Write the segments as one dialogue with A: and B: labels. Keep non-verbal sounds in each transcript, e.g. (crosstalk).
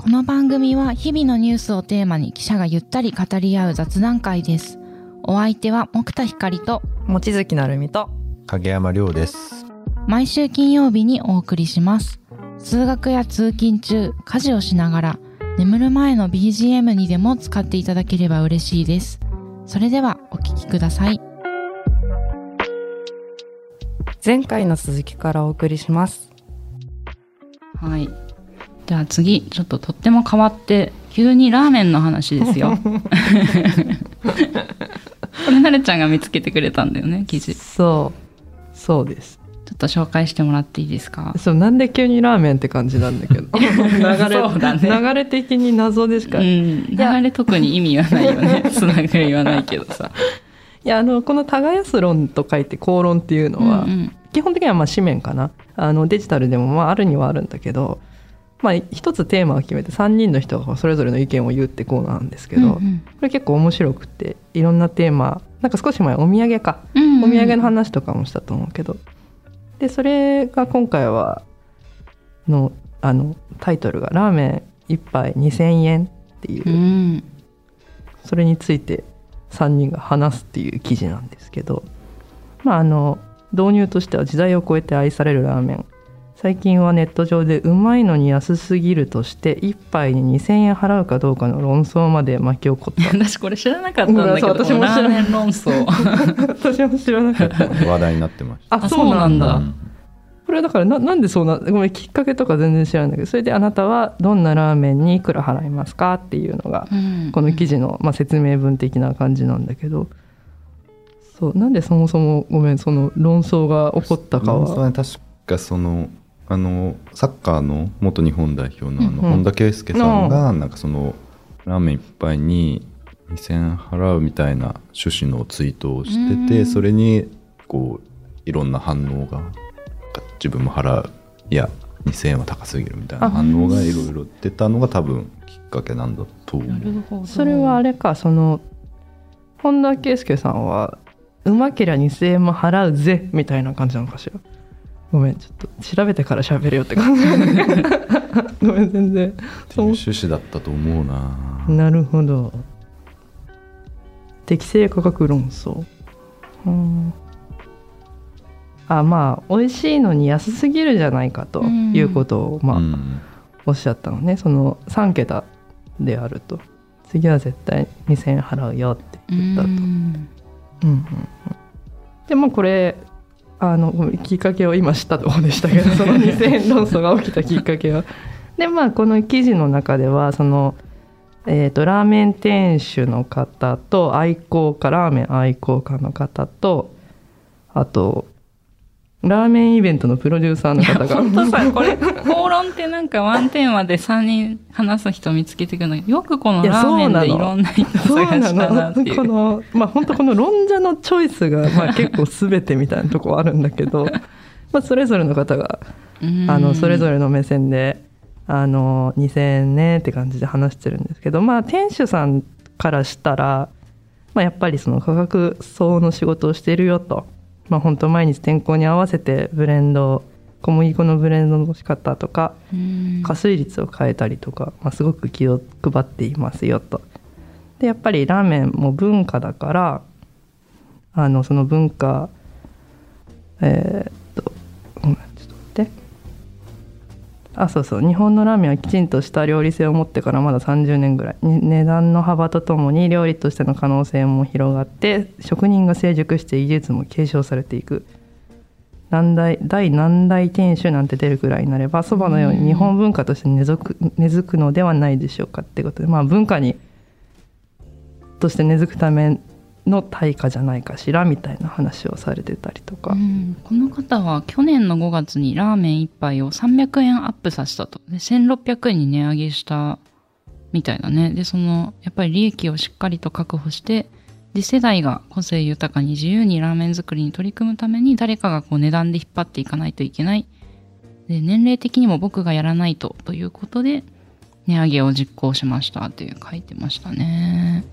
A: この番組は日々のニュースをテーマに記者がゆったり語り合う雑談会です。お相手は木田光と
B: 望月なるみと
C: 影山亮です。
A: 毎週金曜日にお送りします。通学や通勤中、家事をしながら眠る前の BGM にでも使っていただければ嬉しいです。それではお聞きください。
B: 前回の続きからお送りします
A: はい。じゃあ次、ちょっととっても変わって、急にラーメンの話ですよ。(laughs) これ、なるちゃんが見つけてくれたんだよね、記事。ち
B: そう。そうです。
A: ょっと紹介してもらっていいですか？
B: そうなんで急にラーメンって感じなんだけど。(laughs) 流れ (laughs)
A: ね。
B: 流れ的に謎でしか、
A: うん、
B: い
A: 流
B: や
A: れ特に意味はないよね。つながり言わないけどさ。
B: いやあのこの耕す論と書いて公論っていうのは、
A: うんうん。
B: 基本的にはまあ紙面かな。あのデジタルでもまああるにはあるんだけどまあ一つテーマを決めて3人の人がそれぞれの意見を言うってコーナーなんですけど、こ
A: うんうん。
B: れ結構面白くていろんなテーマなんか少し前お土産か
A: うんうん。
B: お土産の話とかもしたと思うけどでそれが今回はのあのタイトルが「ラーメン1杯2000円」っていう、
A: うん。
B: それについて3人が話すっていう記事なんですけどまああの導入としては時代を超えて愛されるラーメン最近はネット上でうまいのに安すぎるとして1杯に2000円払うかどうかの論争まで巻き起こっ (laughs)
A: 私これ知らなかったんだけど、
B: 私も知らない
A: ラーメン論争。
B: た (laughs) 私も知らなかった。
C: 話題になってました。
B: あそうなんだ。
A: あ
B: これだからななんでそうなごめんきっかけとか全然知らないんだけどそれであなたはどんなラーメンにいくら払いますかっていうのが
A: うん。
B: この記事の、まあ、説明文的な感じなんだけど。そうなんでそもそもごめんその論争が起こったかは。
C: 論争は確かそのあのサッカーの元日本代表のあの、本田圭佑さんがなんかそのラーメン一杯に2000円払うみたいな趣旨のツイートをして
A: う
C: て
A: ん。
C: それにこういろんな反応が自分も払う。いや2000円は高すぎるみたいな
B: あ。
C: 反応がいろいろ出たのが多分きっかけなんだと思う。
A: なるほど。
B: それはあれかその本田圭佑さんはうまけりゃ2,000円も払うぜみたいな感じなのかしら？ごめんちょっと調べてから喋れよって感じ。(laughs) ごめん全然。
C: っていう趣旨だったと思うな。
B: なるほど。適正価格論争。うん。あまあ美味しいのに安すぎるじゃないかということを、まあ
C: うん。
B: おっしゃったのね。その3桁であると。次は絶対2000円払うよって言ったと、うん。
A: うん
B: うんうん。でまあこれあのきっかけを今知ったところでしたけど (laughs) その2000円論争が起きたきっかけは。でまあこの記事の中ではそのえー、とラーメン店主の方と愛好家ラーメン愛好家の方とあとラーメンイベントのプロデューサーの方が。
A: 本当さ、これ、口論ってなんかワンテーマで3人話す人見つけてくるのよ。くこのラーメンでいろんな人
B: そう
A: 探したなっていう。
B: このまあ本当この論者のチョイスが、まあ、結構全てみたいなとこあるんだけど。(laughs) まあそれぞれの方があのそれぞ
A: れ。
B: れの目線であの2000円ねって感じで話してるんですけどまあ店主さんからしたら、まあ、やっぱりその価格相応の仕事をしているよと、まあ、本当毎日天候に合わせてブレンド小麦粉のブレンドの仕方とか
A: うん
B: 加水率を変えたりとか、まあ、すごく気を配っていますよと。でやっぱりラーメンも文化だからあのその文化えーあそうそう。日本のラーメンはきちんとした料理性を持ってからまだ30年ぐらい。に値段の幅とともに料理としての可能性も広がって職人が成熟して技術も継承されていく。何代第何代店主なんて出るくらいになればそばのように日本文化として根付く根付くのではないでしょうかってことで。まあ文化にとして根付くための対価じゃないかしらみたいな話をされてたりとか、
A: うんこの方は去年の5月にラーメン1杯を300円アップさせたと。で、1600円に値上げしたみたいだね。で、その、やっぱり利益をしっかりと確保して、次世代が個性豊かに自由にラーメン作りに取り組むために誰かがこう値段で引っ張っていかないといけない。で、年齢的にも僕がやらないとということで、値上げを実行しましたっていう書いてましたね。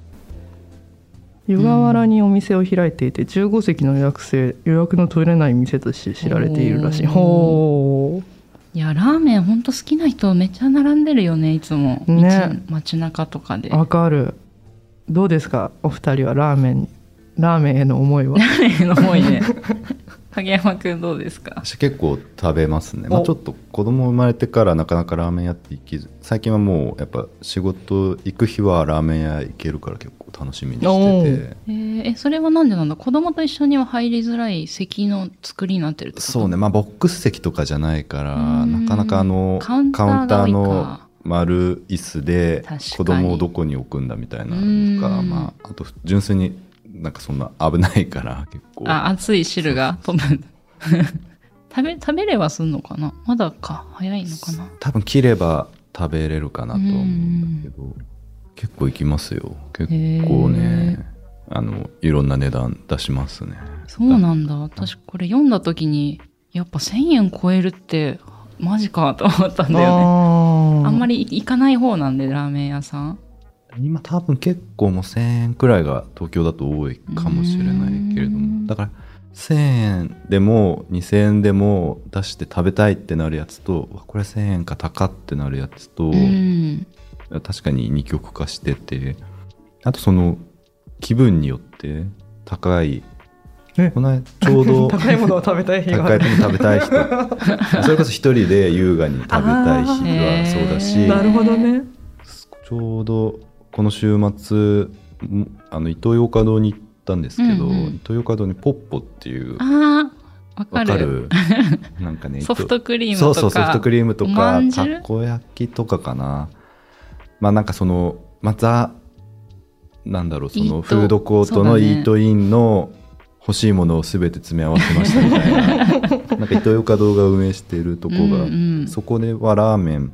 B: 湯河原にお店を開いていて15席の予約制予約の取れない店として知られているらしい。ほ
A: いやラーメンほんと好きな人めっちゃ並んでるよねいつも、
B: ね。
A: 道街中とかで。
B: わかる。どうですかお二人はラーメンにラーメンへの思いは？
A: ラーメンの思いね (laughs) 影山くんどうですか？
C: 私結構食べますね、まあ、
B: お。
C: ちょっと子供生まれてからなかなかラーメン屋って行きず最近はもうやっぱ仕事行く日はラーメン屋行けるから結構楽しみにしてて。
A: えーえそれはなんでなんだ？子供と一緒には入りづらい席の作りになってるってこと？
C: そうね。まあボックス席とかじゃないから
A: うん。
C: なかなかあの
A: カウンター
C: の丸椅子で子供をどこに置くんだみたいな
A: うん
C: のとか、まあ、あと純粋になんかそんな危ないから (laughs) 結構。
A: あ熱い汁が飛ぶ (laughs) 食べ食べれはすんのかな？まだか早いのかな？
C: 多分切れば食べれるかなとは思うんだけど結構行きますよ。結構ねあのいろんな値段出しますね。
A: そうなんだ。私これ読んだ時にやっぱ1000円超えるってマジかと思ったんだよね。
B: あ
A: あんまり行かない方なんでラーメン屋さん
C: 今多分結構もう1000円くらいが東京だと多いかもしれないけれど
A: うん。
C: もだから1000円でも2000円でも出して食べたいってなるやつとこれ1000円か高ってなるやつと、
A: うん。
C: 確かに二極化しててあとその気分によって高い
B: え？
C: この間ちょうど (laughs)
B: 高いものを食べたい日が。
C: 高いもの食べたい人 (laughs) それこそ一人で優雅に食べたい日はそうだし、
B: なるほどね。
C: ちょうどこの週末んあのイトーヨーカドーに行ったんですけど、
A: うんうん。
C: イトーヨーカドーにポッポっていう
A: ああわか
C: わ
A: る。(laughs)
C: なんかね
A: ソフトクリームとか。
C: そうそうソフトクリームとかたこ焼きとかかな。まあなんかそのまあザなんだろうそのフードコートのイートインの欲しいものを全て詰め合わせましたみたいな。(laughs) なんかイトーヨーカドーが運営しているとこが、
A: うんうん。
C: そこではラーメン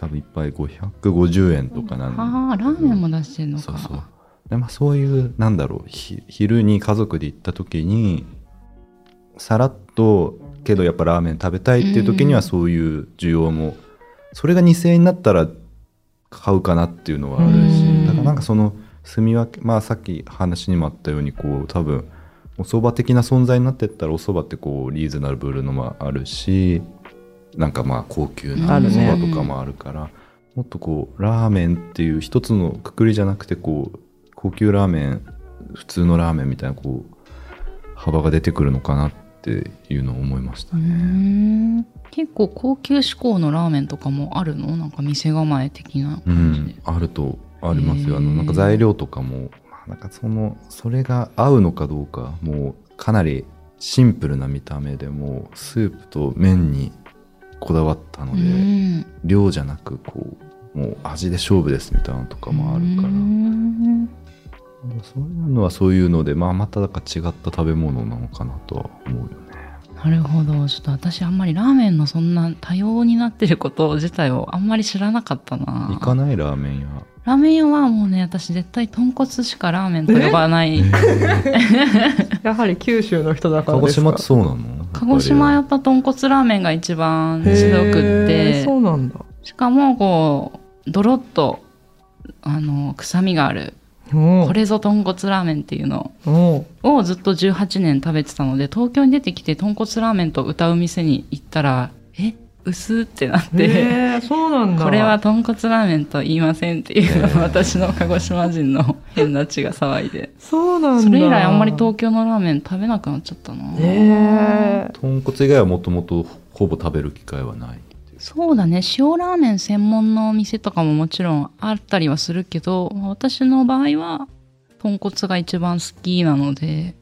C: 多分一杯550円とかなんで。
A: ああラーメンも出してんのか。
C: そうそう。で、まあ、そういうなんだろうひ昼に家族で行った時にさらっとけどやっぱラーメン食べたいっていう時にはそういう需要も、それが2000円になったら買うかなっていうのはあるし、
A: うん。
C: だからなんかその住み分けまあさっき話にもあったようにこう多分お蕎麦的な存在になってったらお蕎麦ってこうリーズナブルのもあるしなんかまあ高級なお
B: あるね。
C: 蕎麦とかもあるから、もっとこうラーメンっていう一つのくくりじゃなくてこう高級ラーメン普通のラーメンみたいなこう幅が出てくるのかなっていうのを思いましたね。
A: ん。結構高級志向のラーメンとかもあるの？なんか店構え的な
C: う
A: 感じで。
C: ん、あるとありますよ。あのなんか材料とかも、まあ、なんかそのそれが合うのかどうかもうかなりシンプルな見た目でもうスープと麺にこだわったの
A: う
C: で、
A: ん。
C: 量じゃなくこうもう味で勝負ですみたいなのとかもあるから、
A: うん。
C: そういうのはそういうので、まあ、まただか違った食べ物なのかなとは思うよね。
A: なるほど。ちょっと私あんまりラーメンのそんな多様になってること自体をあんまり知らなかったな。
C: 行かないラーメン屋。
A: ラーメン屋はもうね私絶対豚骨しかラーメンと呼ばない。(laughs)
B: やはり九州の人だからですか？
C: 鹿児島ってそうなの？
A: 鹿児島や
C: や
A: っぱ豚骨ラーメンが一番
B: へ
A: 強くっ
B: ー
A: て
B: そうなんだ。
A: しかもこうドロッとあの臭みがある
B: お
A: これぞ豚骨ラーメンっていうの。
B: お
A: をずっと18年食べてたので東京に出てきて豚骨ラーメンと歌う店に行ったらえ薄ってなって、
B: へえそうなんだ。
A: これは豚骨ラーメンと言いませんっていうの
C: へー
A: を私の鹿児島人の変な血が騒いで
B: そうなんだ。
A: それ以来あんまり東京のラーメン食べなくなっちゃったな、
B: へえ
C: 豚骨以外はもともとほぼ食べる機会はない。
A: そうだね。塩ラーメン専門のお店とかももちろんあったりはするけど私の場合は豚骨が一番好きなので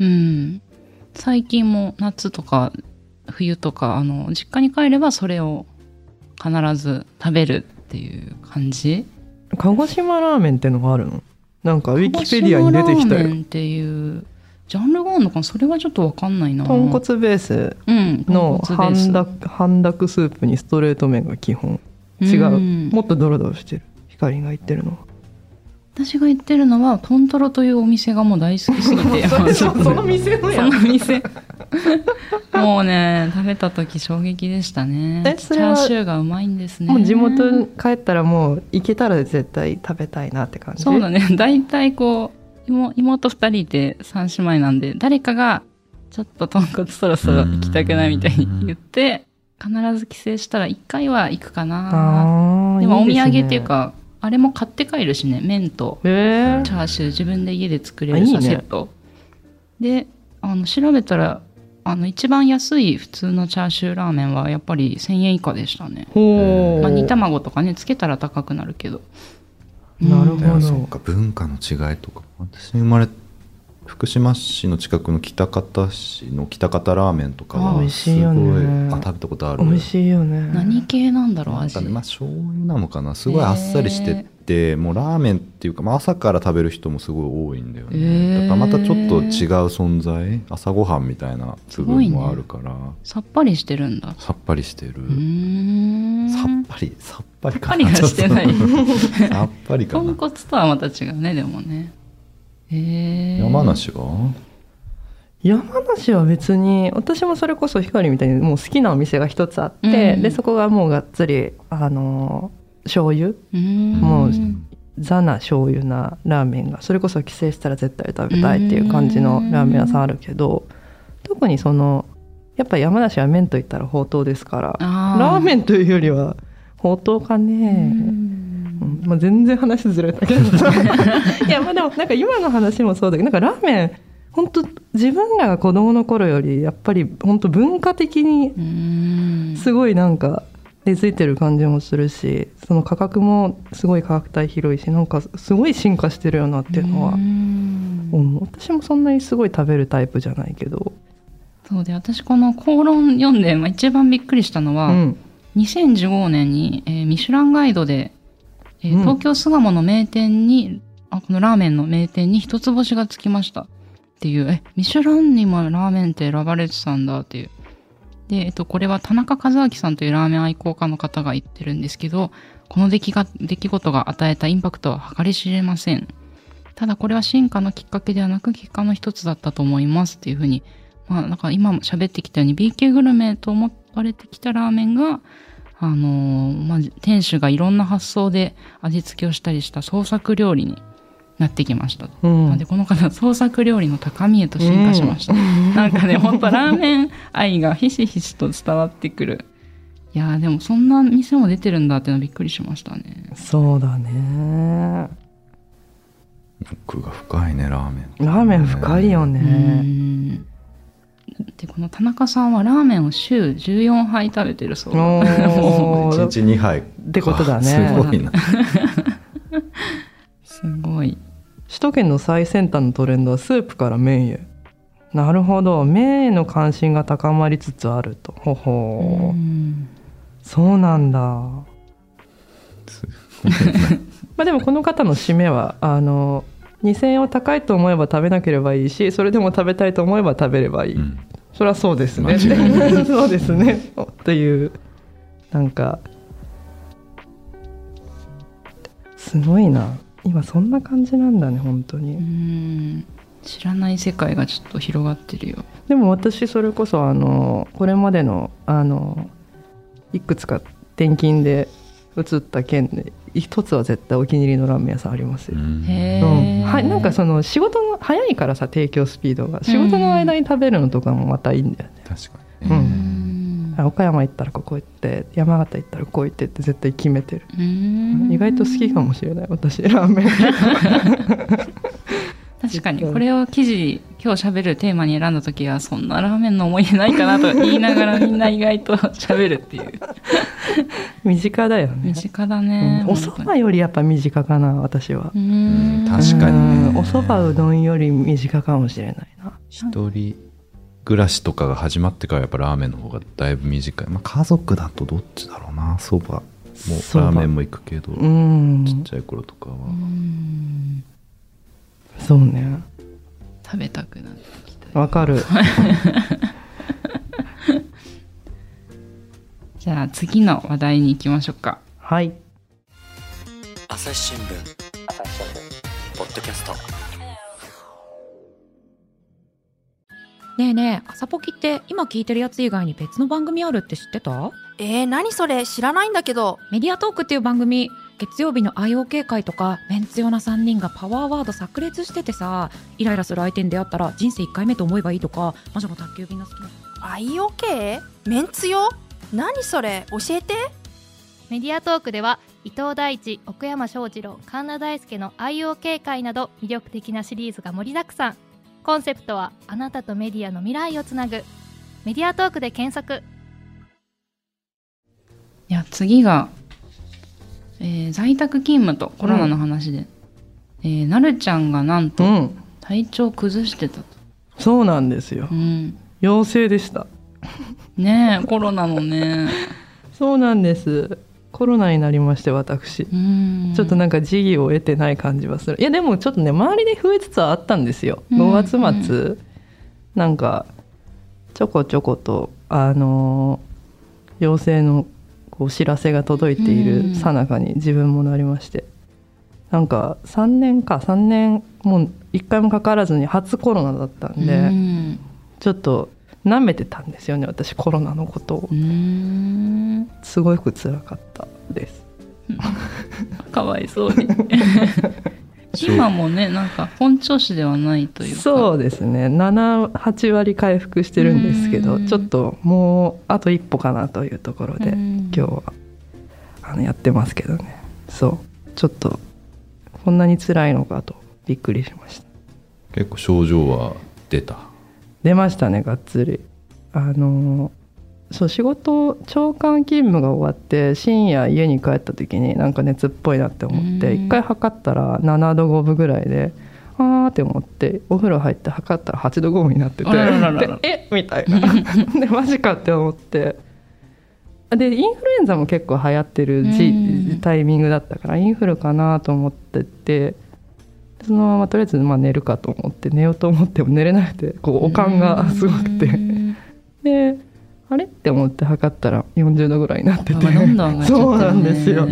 A: うん。最近も夏とか冬とかあの実家に帰ればそれを必ず食べるっていう感じ？
B: 鹿児島ラーメンってのがあるの？なんかウィキペディアに出てきたよ
A: 鹿児島ラーメンっていうジャンルがあるのかな？それはちょっとわかんないな。
B: 豚骨ベース
A: うん
B: の半濁半濁スープにストレート麺が基本。違う、
A: うん。
B: もっとドロドロしてる。光が言ってるのは
A: 私が言ってるのはトントロというお店がもう大好きすぎて。(laughs)
B: そその店のや
A: その店。もうね食べた時衝撃でしたね。チャーシューがうまいんですね。
B: もう地元に帰ったらもう行けたら絶対食べたいなって感じ？
A: そうだね。(laughs) 大体こう妹妹2人いて3姉妹なんで誰かがちょっと豚骨そろそろ行きたくないみたいに言って必ず帰省したら1回は行くかな。でもお土産っていうかあれも買って帰るしね麺と
B: えー。
A: チャーシュー自分で家で作れるさセット。であの調べたらあの一番安い普通のチャーシューラーメンはやっぱり1000円以下でしたね、まあ、煮卵とかねつけたら高くなるけど。
B: なるほど。
C: いやそっか文化の違いとか私生まれ福島市の近くの北方市の北方ラーメンとか
A: あ
C: は
B: 美味しいよね。
C: すごい。あ食べたことある。
B: 美味しいよね。
A: 何系なんだろう味？
C: なんかねまあ醤油なのかな。すごいあっさりしてって、もうラーメンっていうか、まあ、朝から食べる人もすごい多いんだよね、だからまたちょっと違う存在？朝ごはんみたいな部分もあるから、
A: さっぱりしてるんだ。
C: さっぱりしてる、さっぱりさっぱりか
A: さっぱりはしてない。
C: さっぱりかな。
A: 豚骨とはまた違うねでもね
C: 山梨は？
B: 山梨は別に私もそれこそ光みたいにもう好きなお店が一つあって、
A: うん
B: でそこがもうがっつりあの醤油？
A: うーん。
B: もうザな醤油なラーメンがそれこそ帰省したら絶対食べたいっていう感じのラーメン屋さんあるけど特にそのやっぱ山梨は麺といったらほうとうですから
A: あ
B: ラーメ
A: ン
B: ンというよりはほうとうかね、うんまあ、全然話ずれたけど。(laughs) いやまあでもなんか今の話もそうだけどなんかラーメン本当自分らが子供の頃よりやっぱり本当文化的にすごいなんか根付いてる感じもするしその価格もすごい価格帯広いしなんかすごい進化してるよなっていうのは私もそんなにすごい食べるタイプじゃないけど、
A: そうで私この口論読んで、まあ、一番びっくりしたのは、
B: うん、
A: 2015年に、えーミシュランガイドで、えー
B: うん。
A: 東京巣鴨の名店にあこのラーメンの名店に一つ星がつきました。っていうえミシュランにもラーメンって選ばれてたんだっていう。で、えっと、これは田中和明さんというラーメン愛好家の方が言ってるんですけどこの出来が出来事が与えたインパクトは計り知れません。ただこれは進化のきっかけではなく結果の一つだったと思いますっていうふうに。まあなんか今も喋ってきたように B 級グルメと思われてきたラーメンがあのーまあ、店主がいろんな発想で味付けをしたりした創作料理になってきました。
B: うん
A: なんでこの方創作料理の高みへと進化しました。なんかね、ほんとラーメン愛がひしひしと伝わってくる。いやーでもそんな店も出てるんだってのはびっくりしましたね。
B: そうだね
C: 奥が深いねラーメン
B: ラーメン深いよ
A: う
B: ね、
A: んでこの田中さんはラーメンを週14杯食べてるそう。
B: おー。(laughs)
C: 1日2杯。(laughs)
B: ってことだね。
C: すごいな。(laughs)
A: すごい。
B: 首都圏の最先端のトレンドはスープから麺へ。なるほど。麺への関心が高まりつつあると。ほほう、
A: うん。
B: そうなんだ。まあでもこの方の締めはあの2000円を高いと思えば食べなければいいしそれでも食べたいと思えば食べればいい、
C: うん。
B: そりゃそうですね。(laughs) そうですね。っていうなんかすごいな。今そんな感じなんだね本当に、
A: うん。知らない世界がちょっと広がってるよ。
B: でも私それこそあのこれまでのあのいくつか転勤で移った県で一つは絶対お気に入りのラーメン屋さんありますよ、
C: うん。
B: はい、なんかその仕事の早いからさ提供スピードが仕事の間に食べるのとかもまたいいんだよね、
C: 確か
B: う
C: にね、
A: ん。
B: あ岡山行ったらここ行って山形行ったらここ行ってって絶対決めてる、
A: うん。
B: 意外と好きかもしれない私ラーメン
A: 確かに。これを記事今日喋るテーマに選んだ時はそんなラーメンの思い出ないかなと (laughs) 言いながらみんな意外と喋るっていう。
B: 身近だよね。
A: 身近だね、
B: うん。お蕎麦よりやっぱ身近かな私は。
A: うん。
C: 確かにね。
B: うん。お蕎麦うどんより身近かもしれないな。
C: 一人暮らしとかが始まってからやっぱラーメンの方がだいぶ短い、まあ、家族だとどっちだろうな。そばも
B: そば
C: ラーメンも行くけど、
B: うん。
C: ちっちゃい頃とかは、
A: うん
B: そうね。
A: 食べたくなってきた
B: わかる。(laughs)
A: じゃあ次の話題に行きましょうか。
B: はい。
D: 朝日新聞ポッドキャスト。
E: ねえねえ朝ポキって今聞いてるやつ以外に別の番組あるって知ってた？
F: えー、何それ？知らないんだけど。
E: メディアトークっていう番組月曜日の IOK 会とかメンツ用な3人がパワーワード炸裂しててさイライラする相手に出会ったら人生1回目と思えばいいとか魔女の宅急便の好きな
F: IOK? メンツよ？何それ？教えて。
G: メディアトークでは伊藤大地奥山翔二郎神田大輔の愛用警戒など魅力的なシリーズが盛りだくさん。コンセプトはあなたとメディアの未来をつなぐ。メディアトークで検索。
A: いや次が、えー在宅勤務とコロナの話で、えーなるちゃんがなんと
B: うん。
A: 体調崩してたと、
B: そうなんですよ。
A: うん、
B: 陽性でした。
A: ねえコロナのね。(laughs)
B: そうなんです。コロナになりまして私。
A: うん。
B: ちょっとなんか時宜を得てない感じはする。いやでもちょっとね周りで増えつつはあったんですよ。
A: うん。
B: 5月末、なんかちょこちょことあのー陽性のこう知らせが届いているさなかに自分もなりまして。なんか3年か3年もう1回もかからずに初コロナだったんで、
A: うん。
B: ちょっと舐めてたんですよね私コロナのことを。
A: うん。
B: すごく辛かったです。(laughs)
A: かわいそうに。(laughs) 今もねなんか本調子ではないというか。
B: そうですね。78割回復してるんですけど
A: うん。
B: ちょっともうあと一歩かなというところで。
A: うん
B: 今日はあのやってますけどね。そう。ちょっとこんなに辛いのかとびっくりしました。
C: 結構症状は出た？
B: 出ましたねがっつり。あのそう仕事長官勤務が終わって深夜家に帰った時になんか熱っぽいなって思って
A: うん。
B: 一回測ったら7度5分ぐらいであーって思ってお風呂入って測ったら8度5分になってて。
A: あららら
B: え？みたいな。(laughs) でマジかって思ってでインフルエンザも結構流行ってるじ
A: うん。
B: タイミングだったからインフルかなと思っててそのままとりあえずまあ寝るかと思って寝ようと思っても寝れなくてこうおかんがすごくて。
A: うん。
B: であれって思って測ったら40度ぐらいになってて。
A: ね。
B: そうなんですよ。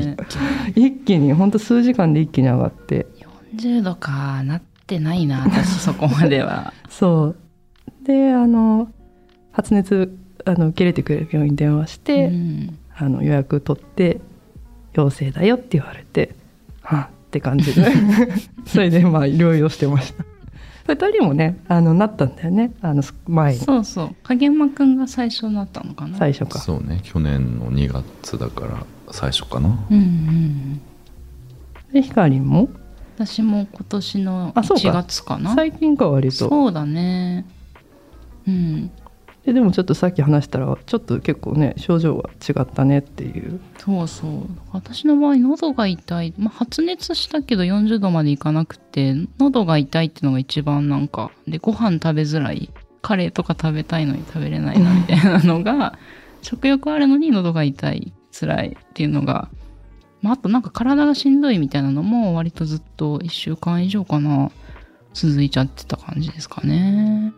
B: 一気にほんと数時間で一気に上がって。
A: 40度かなってないな私そこまでは。(laughs)
B: そう。であの発熱あの受け入れてくれる病院に電話して、
A: うん。
B: あの予約取って陽性だよって言われてはあ。って感じで。(laughs) それでまあ療養してました。2人もねあのなったんだよね。あの前に。
A: そうそう。影山くんが最初なったのかな。
B: 最初か。
C: そうね。去年の2月だから最初かな。
A: うんうん
B: でひかりんも？
A: 私も今年の1
B: あそうか。
A: 月かな。
B: 最近か割と。
A: そうだね。うん
B: ででもちょっとさっき話したらちょっと結構ね症状は違ったねっていう。
A: そうそう。私の場合喉が痛い、まあ、発熱したけど40度までいかなくて喉が痛いっていうのが一番なんかでご飯食べづらい。カレーとか食べたいのに食べれないなみたいなのが食欲あるのに喉が痛い辛いっていうのが、まあ、あとなんか体がしんどいみたいなのも割とずっと1週間以上かな続いちゃってた感じですかね。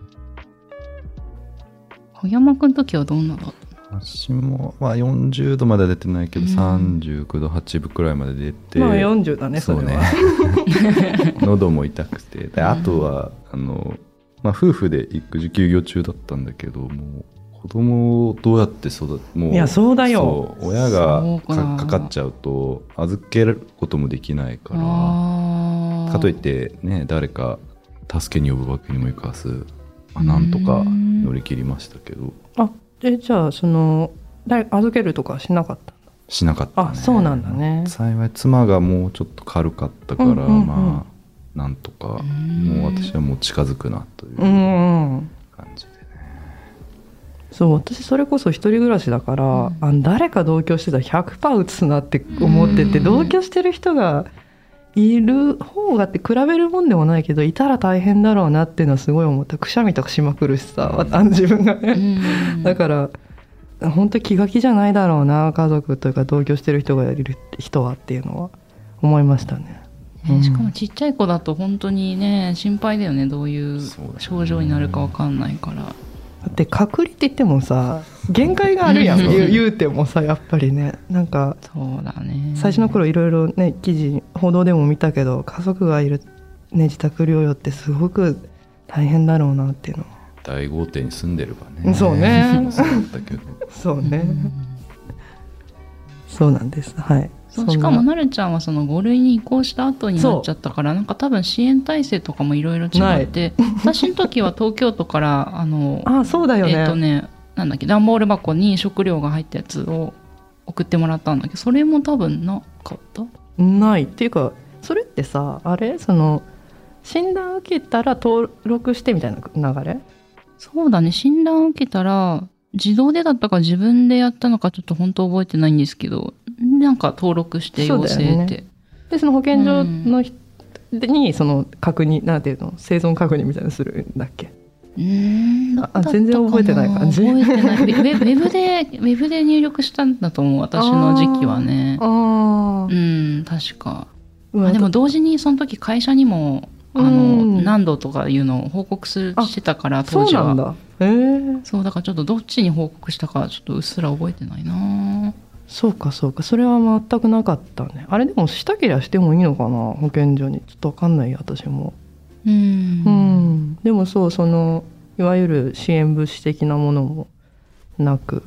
A: 影山くん時はどんなだった？
C: 私も、まあ、40度までは出てないけど、
A: うん。
C: 39度8分くらいまで出て
B: まあ40だねそ
C: そうね。
B: れ (laughs) は
C: 喉も痛くて。であとはあの、まあ、夫婦で育児休業中だったんだけどもう子供をどうやって育てもう
B: いやそうだよ。
C: 親が
A: か
C: か。かかっちゃうと預けることもできないから。かといってね誰か助けに呼ぶわけにもいかず、まあ、なんとか
A: うん
C: 乗り切りましたけど。
B: あえじゃあその誰預けるとかしなかった
C: しなかったね。
B: あそうなんだね。
C: 幸い妻がもうちょっと軽かったから、
B: うんうんうん。
C: まあなんとか
A: うん
C: もう私はもう近づくなという感じでね、
B: そう私それこそ一人暮らしだから、
A: うん。
B: あの誰か同居してたら100%打つなって思ってて、
A: うん。
B: 同居してる人がいる方がって比べるもんでもないけどいたら大変だろうなっていうのはすごい思った。くしゃみとかしまくるしさ、あの自分がね、
A: うん。(laughs)
B: だから本当気が気じゃないだろうな家族というか同居してる人がいる人はっていうのは思いましたね。
A: ねしかもちっちゃい子だと本当にね心配だよね。どういう症状になるかわかんないから
B: だって隔離って言ってもさ限界があるやん。
A: うん。
B: 言う言うてもさやっぱりね。なんか
A: そうだね。
B: 最初の頃いろいろね記事報道でも見たけど家族がいる、ね、自宅療養ってすごく大変だろうなっていうの。は
C: 大豪邸に住んでればね。
B: そうね。
C: そうだったけど。
B: そうね、
A: うん。
B: そうなんです。はい
A: そしかもなるちゃんはその5類に移行した後になっちゃったからなんか多分支援体制とかもいろいろ違って私の時は東京都からあの
B: あそうだよね、
A: えっとねなんだっけ段ボール箱に食料が入ったやつを送ってもらったんだけどそれも多分なかった？
B: ない。っていうかそれってさあれ？その診断受けたら登録してみたいな流れ？
A: そうだね。診断を受けたら自動でだったか自分でやったのかちょっと本当覚えてないんですけどなんか登録して陽性って、
B: でその保健所の人にその確認なんていうの？生存確認みたいなのするんだっけ？
A: うーんどうだったか
B: 全然覚えてない感じ
A: 覚えてない。ウェブでウェブで入力したんだと思う私の時期はね。
B: あ
A: うん確か。
B: あ
A: あでも同時にその時会社にもあの、
B: うん。
A: 何度とかいうのを報告する
B: あ
A: してたから
B: そう
A: 当時は。
B: なんだへえ
A: そうだからちょっとどっちに報告したかちょっとうっすら覚えてないな
B: そうかそうか。それは全くなかったね。あれでもしたけりゃしてもいいのかな？保健所に。ちょっとわかんないや私も。
A: うん。
B: うん、でもそうそのいわゆる支援物資的なものもなく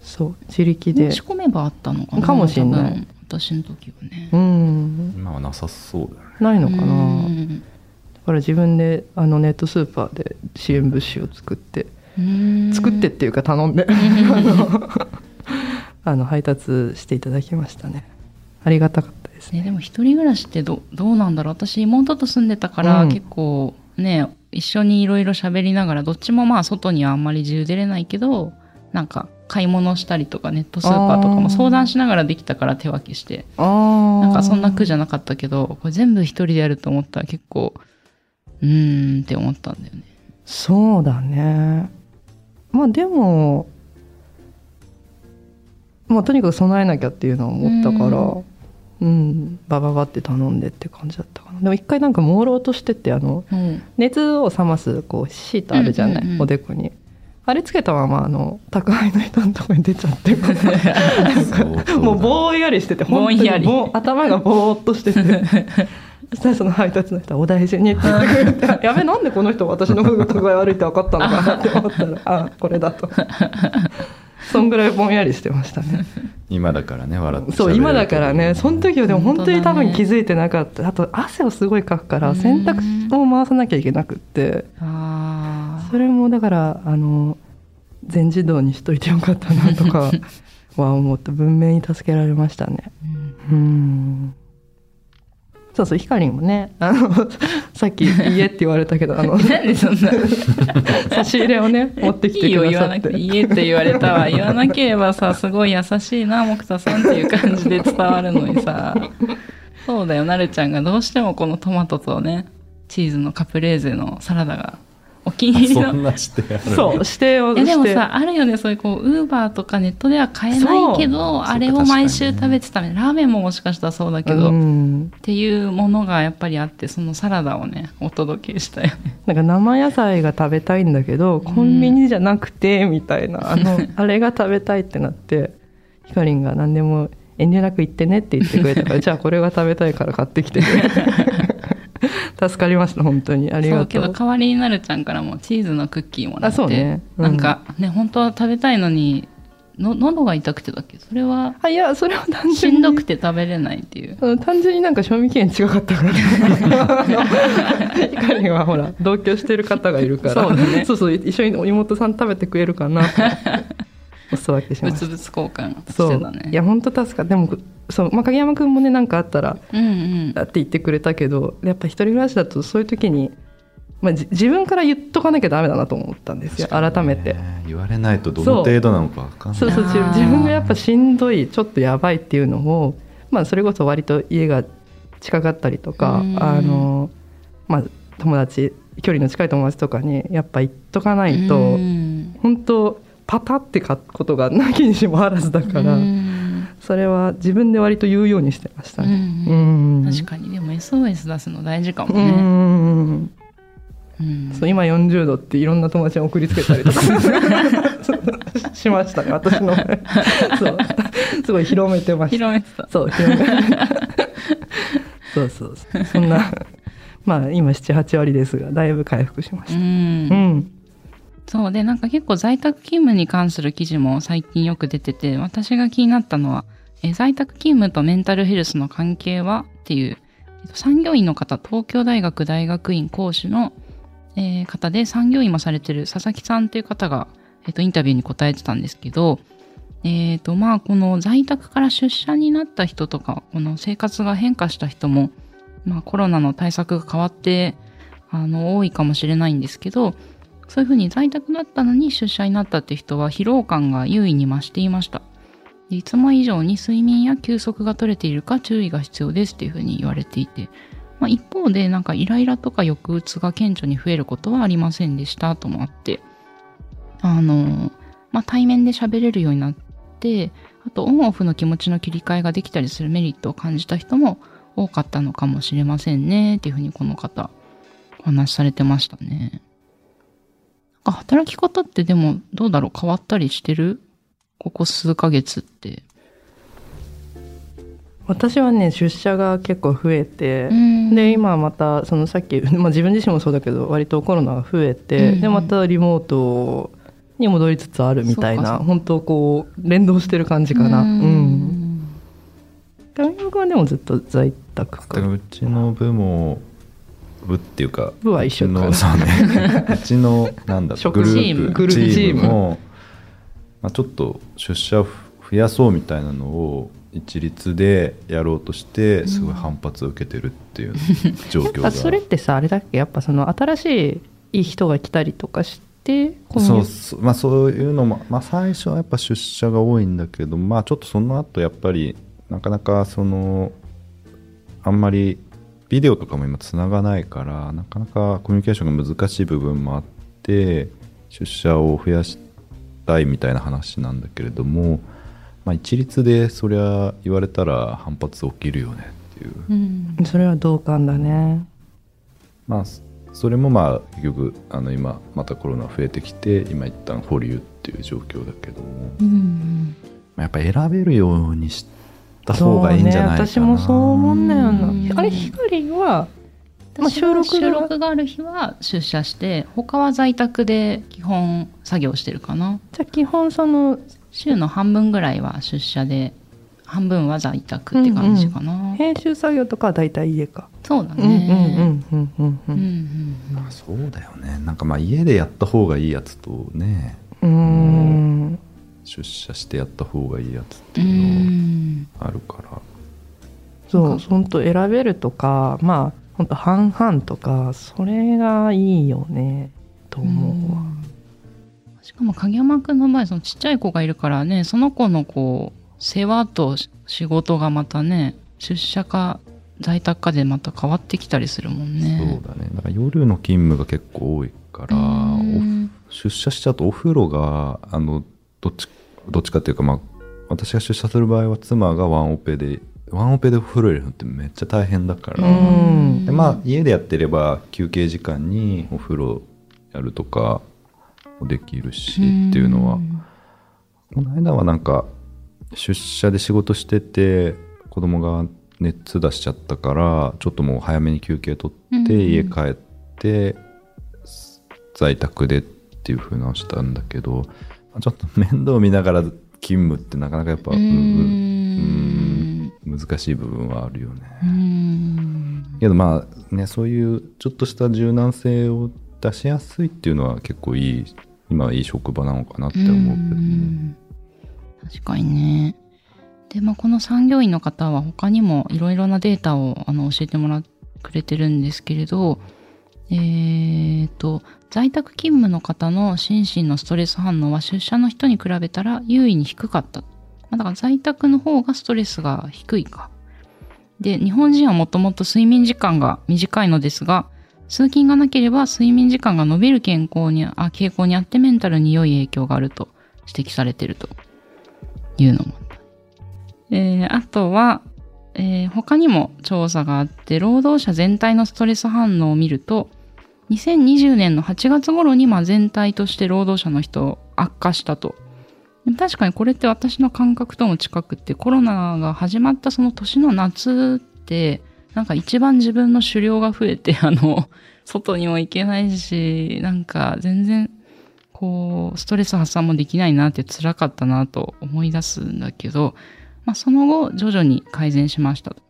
B: そう自力で
A: 申し込めばあったのかな？
B: かもしんない。
A: 私の時はね。
B: うん。
C: 今はなさそうだよね。
B: ないのかな、
A: うん。
B: だから自分であのネットスーパーで支援物資を作って
A: うん。
B: 作ってっていうか頼んで (laughs) (laughs) (laughs) あの配達していただきましたね。ありがたかったですね。
A: ね、でも一人暮らしってどどうなんだろう。私妹と住んでたから、
B: うん。
A: 結構ね一緒にいろいろ喋りながらどっちもまあ外にはあんまり自由出れないけどなんか買い物したりとかネットスーパーとかも相談しながらできたから手分けしてなんかそんな苦じゃなかったけどこれ全部一人でやると思ったら結構うーんって思ったんだよね。
B: そうだね。まあでもまあとにかく備えなきゃっていうのは思ったから
A: う
B: うん、バババって頼んでって感じだったかな。でも一回なんか朦朧としててあの
A: うん。
B: 熱を冷ますこうシートあるじゃない、
A: うんうんうん。
B: おでこに。あれつけたままあの宅配の人のとこに出ちゃってもうぼんやりしてて本当に
A: ぼんやり。
B: ぼん頭がぼーっとしてて。(laughs) そしたらその配達の人は「お大事に」って言ってくれてやべなんでこの人私の具合悪いって分かったのかなって思ったらあこれだとそんぐらいぼんやりしてましたね。(laughs)
C: 今だからね笑って
B: そう今だからねその時はでも本当に多分気づいてなかった。あと汗をすごいかくから洗濯を回さなきゃいけなくって。
A: あ
B: それもだからあの全自動にしといてよかったなとかは思って (laughs) 文明に助けられましたね。
A: ーうん。
B: うんそうそうひかりんもねあの (laughs) さっき「家」って言われたけどあの (laughs)
A: なんでそんな。(laughs)
B: 差し入れをね持ってき
A: いいよ
B: てくだ
A: 言わなくて
B: さって。
A: いいえって言われたわ言わなければさすごい優しいな木田さんっていう感じで伝わるのにさ。そうだよなるちゃんがどうしてもこのトマトとねチーズのカプレーゼのサラダがお気に入りの。
C: そんなしてある
B: そう指定を
A: えでも
B: して
A: さあるよね。そういうこうウーバーとかネットでは買えないけどあれを毎週食べてためラーメンももしかしたらそうだけど、
B: う
A: っ
B: ん、
A: ていうものがやっぱりあってそのサラダをねお届けしたよね。(laughs)
B: なんか生野菜が食べたいんだけどコンビニじゃなくてみたいな、あの (laughs) あれが食べたいってなってひかりんが何でも遠慮なく言ってねって言ってくれたから (laughs) じゃあこれが食べたいから買ってきてくれ (laughs) 助かりました本当に。あり
A: そうけ
B: がとう
A: ど代わりになるちゃんからもチーズのクッキーもらって
B: あそうね。うん。
A: なんかね本当は食べたいのにの喉が痛くてだっけ？それは
B: あいやそれは単
A: し
B: 純に
A: んどくて食べれないっていう。
B: うん単純になんか賞味期限違かったから。あのひかりんはほら同居してる方がいるから。
A: そうだね。
B: そうそう一緒にお妹さん食べてくれるかなとお裾分けしました
A: 物々交換
B: そう
A: してたね。
B: いや本当助かるでもそう、まあ、影山君もね何かあったら
A: うんうん。
B: だって言ってくれたけどやっぱ一人暮らしだとそういう時に、まあ、じ自分から言っとかなきゃダメだなと思ったんですよ。改めて。
C: ね言われないとどの程度なのか分かんない。
B: そう。そう自分がやっぱしんどいちょっとやばいっていうのを、まあ、それこそ割と家が近かったりとか
A: うん。
B: あの、まあ、友達距離の近い友達とかにやっぱ言っとかないと、
A: うん。
B: 本当パタってかことがなきにしもあらずだから、
A: うん。
B: それは自分で割と言うようにしてましたね。
A: う
B: うん。ん。
A: 確かに。でも SOS 出すの大事かも
B: う
A: ね、
B: ん。
A: うん。
B: そう今40度っていろんな友達に送りつけたりとか (laughs) しましたね私の。(laughs) そう。すごい広めてました。
A: 広めてた。
B: そう広め。(laughs) そうそうそう。そんなまあ今78割ですがだいぶ回復しまし
A: う
B: た
A: ん。
B: うん
A: そうでなんか結構在宅勤務に関する記事も最近よく出てて私が気になったのはえ在宅勤務とメンタルヘルスの関係はっていうえっと産業医の方東京大学大学院講師の、えー方で産業医もされてる佐々木さんという方がえっと、インタビューに答えてたんですけど、えっと、まあ、この在宅から出社になった人とか、この生活が変化した人も、まあ、コロナの対策が変わって、あの、多いかもしれないんですけど、そういうふうに在宅だったのに出社になったって人は疲労感が優位に増していました。いつも以上に睡眠や休息が取れているか注意が必要ですっていうふうに言われていて、まあ、一方でなんかイライラとか抑うつが顕著に増えることはありませんでしたともあって、あの、まあ、対面で喋れるようになって、あとオンオフの気持ちの切り替えができたりするメリットを感じた人も多かったのかもしれませんねっていうふうにこの方お話しされてましたね。か働き方ってでもどうだろう？変わったりしてる？ここ数ヶ月って。
B: 私はね出社が結構増えて、
A: うん
B: で今またそのさっき、(laughs) まあ、自分自身もそうだけど割とコロナが増えて、
A: うん
B: でまたリモートに戻りつつあるみたいな本当こう連動してる感じかな。
A: う
B: うんん。上山君はでもずっと在宅
C: だから
B: か。
C: うちの部も部っていうか
B: 部は一緒
C: のそうね。(laughs) うちのなんだ
B: 職
C: グル
A: チー
C: プ
B: グループチーム。
C: も、まあ、ちょっと出社を増やそうみたいなのを一律でやろうとしてすごい反発を受けてるっていう状況が、
B: あそれってさあれだっけ？やっぱその新しいいい人が来たりとかして
C: そうそうまあそういうのも、まあ、最初はやっぱ出社が多いんだけどまあちょっとその後やっぱりなかなかそのあんまりビデオとかも今つながないからなかなかコミュニケーションが難しい部分もあって出社を増やしたいみたいな話なんだけれども、まあ、一律でそりゃ言われたら反発起きるよねっていう。
A: うん。
B: それは同感だね。
C: まあそそれもまあ結局あの今またコロナ増えてきて今一旦保留っていう状況だけども、
A: うん
C: まあやっぱ選べるようにした方がいいんじゃないかな、
B: そうね、私もそう思うんだよ
A: うん
B: な。あれ光は収録が。
A: 収録がある日は出社して他は在宅で基本作業してるかな。
B: じゃあ基本その
A: 週の半分ぐらいは出社で半分は在宅って感じかな、
B: 編集作業とかは大体家か。
A: そうだ
B: うんうん
A: ね
B: うんうんうん。う
A: うん
B: ん。
C: まあそうだよね。なんかまあ家でやった方がいいやつとね。
B: うーん。
C: 出社してやった方がいいやつって
A: う
C: いうの
A: ん。
C: あるから。
B: そう。本当選べるとかまあ本当半々とかそれがいいよねと思うわ。
A: しかも影山くんの場合そのちっちゃい子がいるからねその子のこう世話と仕事がまたね出社か在宅かでまた変わってきたりするもんね。
C: そうだね。だから夜の勤務が結構多いから
A: うん。
C: お出社しちゃうとお風呂があのどっちどっちかっていうかまあ私が出社する場合は妻がワンオペでワンオペでお風呂入れるのってめっちゃ大変だから、
B: うん。
C: でまあ家でやってれば休憩時間にお風呂やるとかもできるしっていうのは。この間はなんか出社で仕事してて子供が熱出しちゃったからちょっともう早めに休憩取って
A: うん。
C: 家帰って在宅でっていう風なのをしたんだけどちょっと面倒見ながら勤務ってなかなかやっぱ
A: う
C: うん難しい部分はあるよね。
A: うん
C: けどまあねそういうちょっとした柔軟性を出しやすいっていうのは結構いい今はいい職場なのかなって思うけどね。
A: ん確かにね。で、まあ、この産業医の方は他にもいろいろなデータをあの教えてもらってくれてるんですけれど、えー、と、在宅勤務の方の心身のストレス反応は出社の人に比べたら優位に低かった。まあ、だから在宅の方がストレスが低いか。で、日本人はもともと睡眠時間が短いのですが、通勤がなければ睡眠時間が伸びる健康にあ傾向にあってメンタルに良い影響があると指摘されているというのも。えーあとは、えー他にも調査があって、労働者全体のストレス反応を見ると、2020年の8月頃にまあ全体として労働者の人悪化したと。確かにこれって私の感覚とも近くってコロナが始まったその年の夏ってなんか一番自分の狩猟が増えて (laughs) あの外にも行けないしなんか全然こうストレス発散もできないなって辛かったなと思い出すんだけど、まあ、その後徐々に改善しましたと。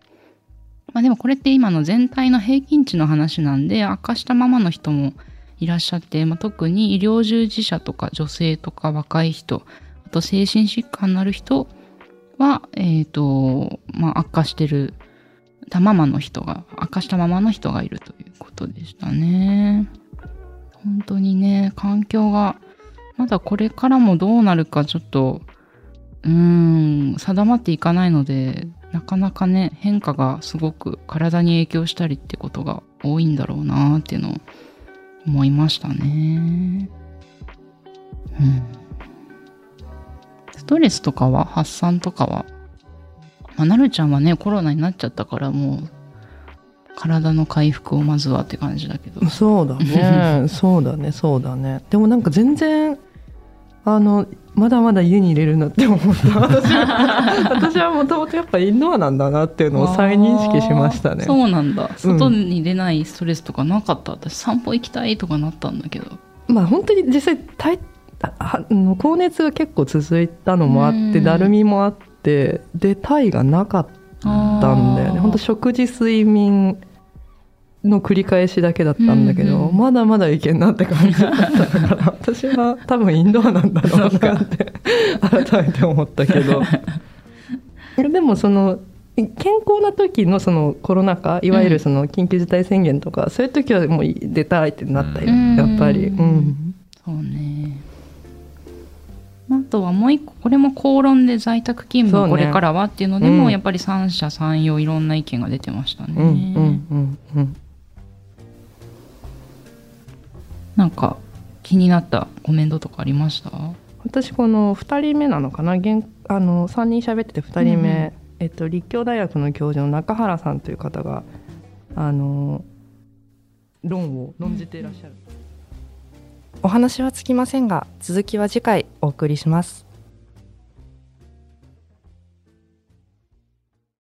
A: まあでもこれって今の全体の平均値の話なんで悪化したままの人もいらっしゃって、まあ、特に医療従事者とか女性とか若い人あと精神疾患のある人は、えっとまあ、悪化してるたままの人が悪化したままの人がいるということでしたね。本当にね環境がまだこれからもどうなるかちょっとうーん定まっていかないのでなかなかね変化がすごく体に影響したりってことが多いんだろうなっていうのを思いましたね。うん。ストレスとかは発散とかは、まあ、なるちゃんはねコロナになっちゃったからもう体の回復をまずはって感じだけど。
B: そうだね (laughs) そうだねそうだねでもなんか全然あのまだまだ家に入れるなって思った。(laughs) 私はもともとやっぱインドアなんだなっていうのを再認識しましたね。
A: そうなんだ。外に出ないストレスとかなかった？私散歩行きたいとかなったんだけど。
B: まあ本当に実際たいああの高熱が結構続いたのもあっ
A: うん。
B: てだるみもあってで体がなかったんだよね。本当食事睡眠の繰り返しだけだったんだけど、
A: うんうん
B: まだまだいけんなって感じだったから (laughs) 私は多分インドアなんだろうなって (laughs) 改めて思ったけど。(laughs) でもその健康な時のそのコロナ禍いわゆるその緊急事態宣言とか、そういう時はもう出たいってなったよ、
A: うん。
B: やっぱり。うん。
A: そうね。あとはもう一個、これも口論で在宅勤務これからはっていうのでも、
B: うん。
A: やっぱり三者三様いろんな意見が出てましたね。
B: うんうんうんうん
A: なんか気になったコメントとかありました？
B: 私この2人目なのかな？現あの3人喋ってて2人目、
A: うんうん。
B: えっと、立教大学の教授の中原さんという方があの論を論じていらっしゃる、
F: お話はつきませんが続きは次回お送りします